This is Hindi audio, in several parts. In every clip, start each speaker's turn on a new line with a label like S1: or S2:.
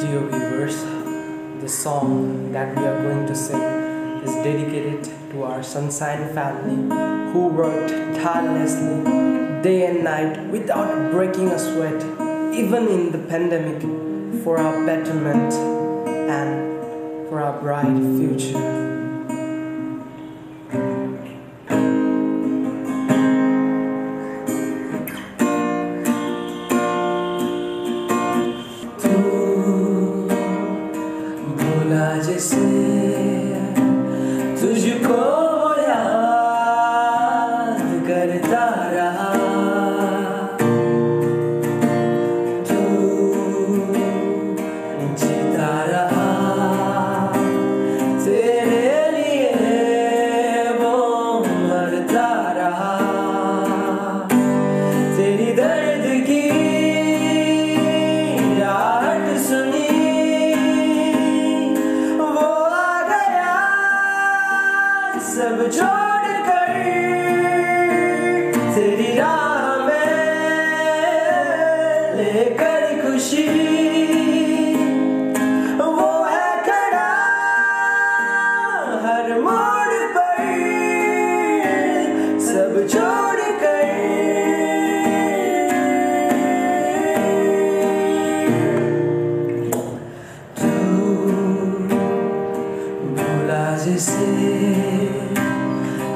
S1: Dear viewers, the song that we are going to sing is dedicated to our Sunshine family who worked tirelessly day and night without breaking a sweat, even in the pandemic, for our betterment and for our bright future. laisser toujours comme सब छोड़ कर तेरी राह में लेकर खुशी।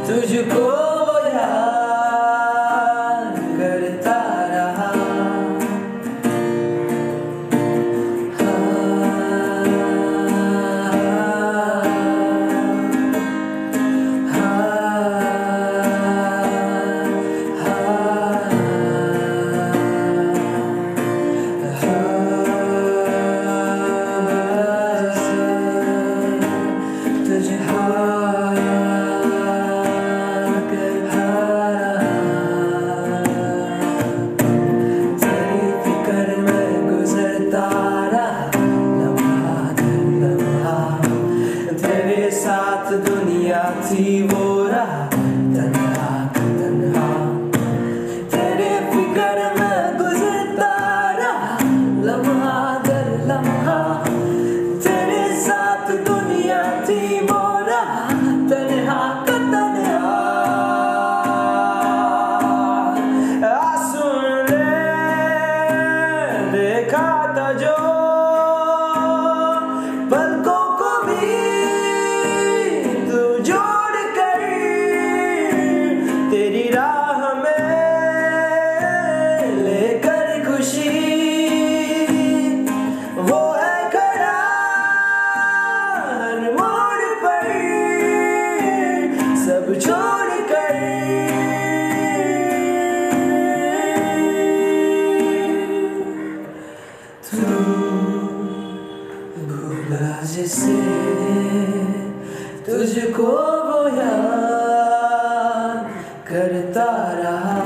S1: तुझको साथ दुनिया थी वो तुझको वो याद करता रहा।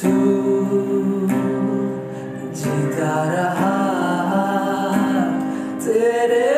S1: तू जीता रहा तेरे